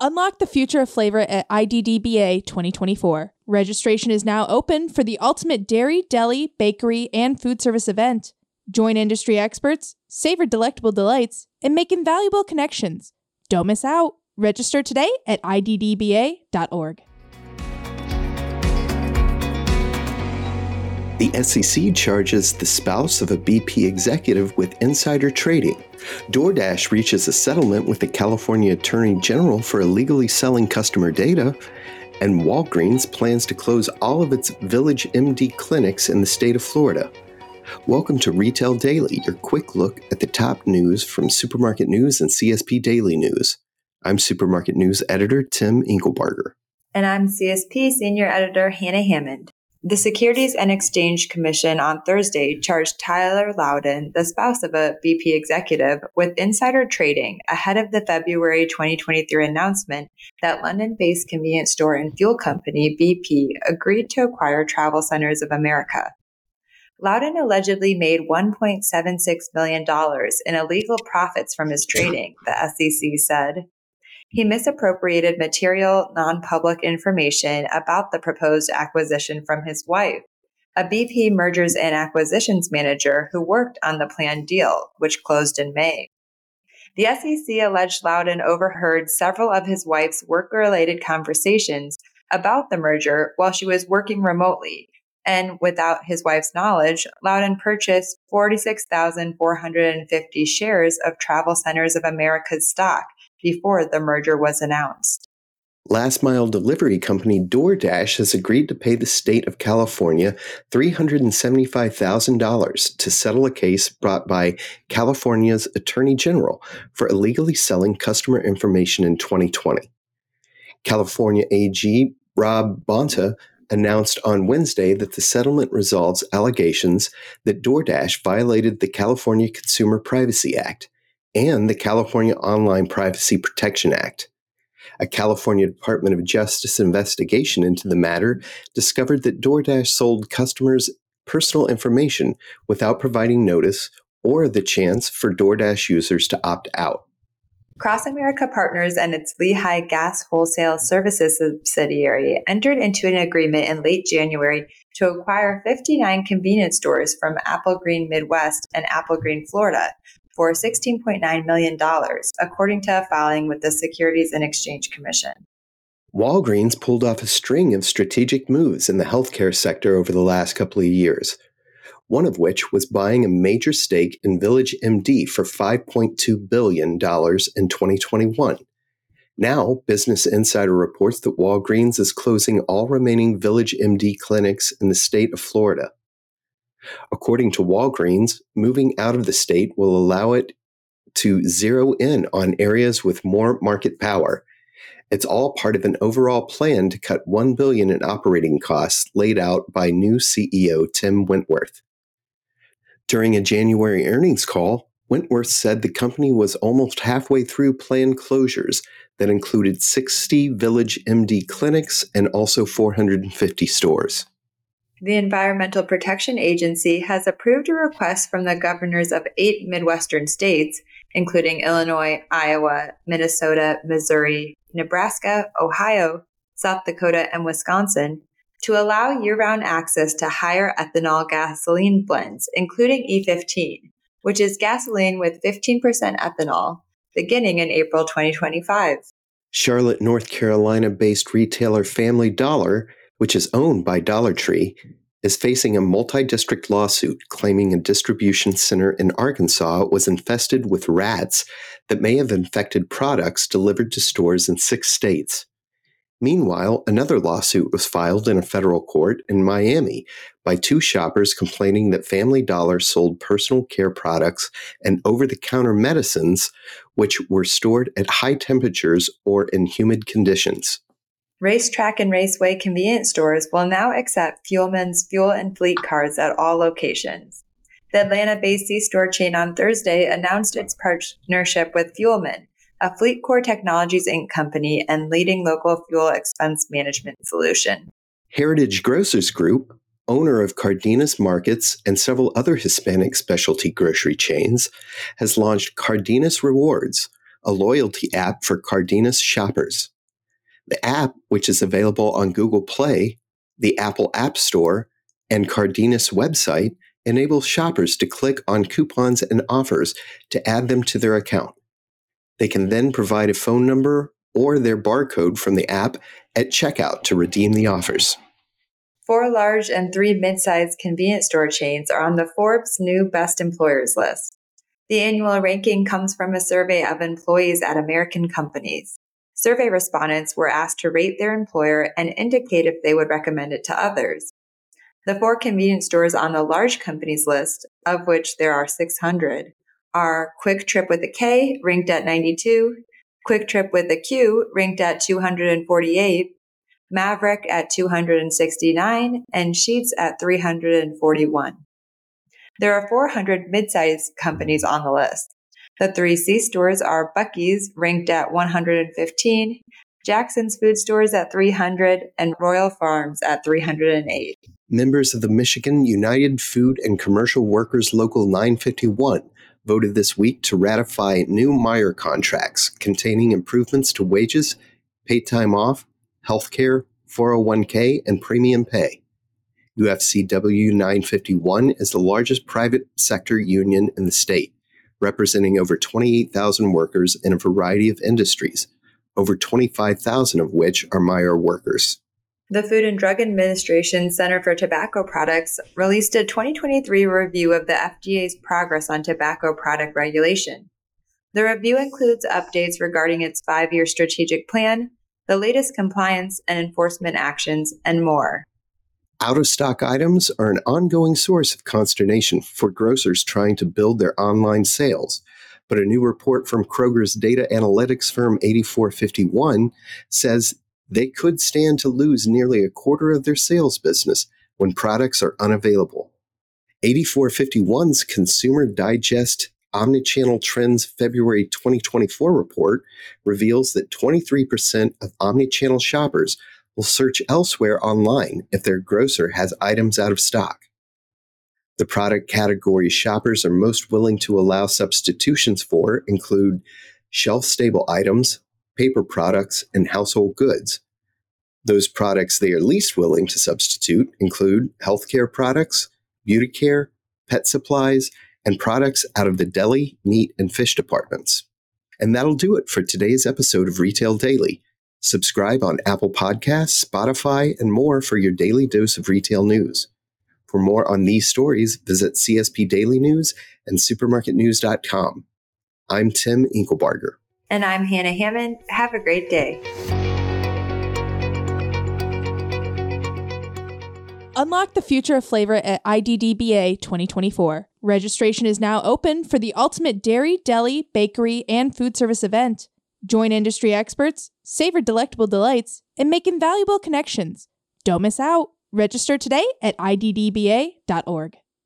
Unlock the future of flavor at IDDBA 2024. Registration is now open for the ultimate dairy, deli, bakery, and food service event. Join industry experts, savor delectable delights, and make invaluable connections. Don't miss out. Register today at IDDBA.org. The SEC charges the spouse of a BP executive with insider trading. DoorDash reaches a settlement with the California Attorney General for illegally selling customer data. And Walgreens plans to close all of its VillageMD clinics in the state of Florida. Welcome to Retail Daily, your quick look at the top news from Supermarket News and CSP Daily News. I'm Supermarket News editor Tim Inklebarger. And I'm CSP Senior Editor Hannah Hammond. The Securities and Exchange Commission on Thursday charged Tyler Loudon, the spouse of a BP executive, with insider trading ahead of the February 2023 announcement that London based convenience store and fuel company BP agreed to acquire Travel Centers of America. Loudon allegedly made $1.76 million in illegal profits from his trading, the SEC said. He misappropriated material, non public information about the proposed acquisition from his wife, a BP mergers and acquisitions manager who worked on the planned deal, which closed in May. The SEC alleged Loudon overheard several of his wife's work related conversations about the merger while she was working remotely. And without his wife's knowledge, Loudon purchased 46,450 shares of Travel Centers of America's stock before the merger was announced. Last mile delivery company DoorDash has agreed to pay the state of California $375,000 to settle a case brought by California's Attorney General for illegally selling customer information in 2020. California AG Rob Bonta announced on Wednesday that the settlement resolves allegations that DoorDash violated the California Consumer Privacy Act and the California Online Privacy Protection Act. A California Department of Justice investigation into the matter discovered that DoorDash sold customers personal information without providing notice or the chance for DoorDash users to opt out. Cross America Partners and its Lehigh Gas Wholesale Services subsidiary entered into an agreement in late January to acquire 59 convenience stores from Applegreen Midwest and Applegreen Florida for $16.9 million, according to a filing with the Securities and Exchange Commission. Walgreens pulled off a string of strategic moves in the healthcare sector over the last couple of years, one of which was buying a major stake in VillageMD for $5.2 billion in 2021. Now, Business Insider reports that Walgreens is closing all remaining VillageMD clinics in the state of Florida. According to Walgreens, moving out of the state will allow it to zero in on areas with more market power. It's all part of an overall plan to cut 1 billion in operating costs laid out by new CEO Tim Wentworth. During a January earnings call, Wentworth said the company was almost halfway through planned closures that included 60 VillageMD clinics and also 450 stores. The Environmental Protection Agency has approved a request from the governors of eight Midwestern states, including Illinois, Iowa, Minnesota, Missouri, Nebraska, Ohio, South Dakota, and Wisconsin, to allow year round access to higher ethanol gasoline blends, including E15, which is gasoline with 15% ethanol, beginning in April 2025. Charlotte, North Carolina based retailer Family Dollar which is owned by Dollar Tree, is facing a multi district lawsuit claiming a distribution center in Arkansas was infested with rats that may have infected products delivered to stores in six states. Meanwhile, another lawsuit was filed in a federal court in Miami by two shoppers complaining that Family Dollar sold personal care products and over the counter medicines which were stored at high temperatures or in humid conditions. RaceTrac and Raceway convenience stores will now accept Fuelman's fuel and fleet cards at all locations. The Atlanta based C store chain on Thursday announced its partnership with Fuelman, a FleetCor Technologies Inc. company and leading local fuel expense management solution. Heritage Grocers Group, owner of Cardenas Markets and several other Hispanic specialty grocery chains, has launched Cardenas Rewards, a loyalty app for Cardenas shoppers. The app, which is available on Google Play, the Apple App Store, and Cardenas website, enables shoppers to click on coupons and offers to add them to their account. They can then provide a phone number or their barcode from the app at checkout to redeem the offers. Four large and three mid-sized convenience store chains are on the Forbes new best employers list. The annual ranking comes from a survey of employees at American companies. Survey respondents were asked to rate their employer and indicate if they would recommend it to others. The four convenience stores on the large companies list, of which there are 600, are Kwik Trip with a K, ranked at 92, QuikTrip with a Q, ranked at 248, Maverick at 269, and Sheetz at 341. There are 400 mid-sized companies on the list. The three C stores are Buc-ee's, ranked at 115, Jackson's Food Stores at 300, and Royal Farms at 308. Members of the Michigan United Food and Commercial Workers Local 951 voted this week to ratify new Meijer contracts containing improvements to wages, paid time off, health care, 401k, and premium pay. UFCW 951 is the largest private sector union in the state, representing over 28,000 workers in a variety of industries, over 25,000 of which are Meijer workers. The Food and Drug Administration Center for Tobacco Products released a 2023 review of the FDA's progress on tobacco product regulation. The review includes updates regarding its five year strategic plan, the latest compliance and enforcement actions, and more. Out of stock items are an ongoing source of consternation for grocers trying to build their online sales. But a new report from Kroger's data analytics firm 8451 says they could stand to lose nearly a quarter of their sales business when products are unavailable. 8451's Consumer Digest Omnichannel Trends February 2024 report reveals that 23% of omnichannel shoppers will search elsewhere online if their grocer has items out of stock. The product categories shoppers are most willing to allow substitutions for include shelf stable items, paper products, and household goods. Those products they are least willing to substitute include healthcare products, beauty care, pet supplies, and products out of the deli, meat, and fish departments. And that'll do it for today's episode of Retail Daily. Subscribe on Apple Podcasts, Spotify, and more for your daily dose of retail news. For more on these stories, visit CSP Daily News and supermarketnews.com. I'm Tim Inklebarger. And I'm Hannah Hammond. Have a great day. Unlock the future of flavor at IDDBA 2024. Registration is now open for the ultimate dairy, deli, bakery, and food service event. Join industry experts, savor delectable delights, and make invaluable connections. Don't miss out. Register today at iddba.org.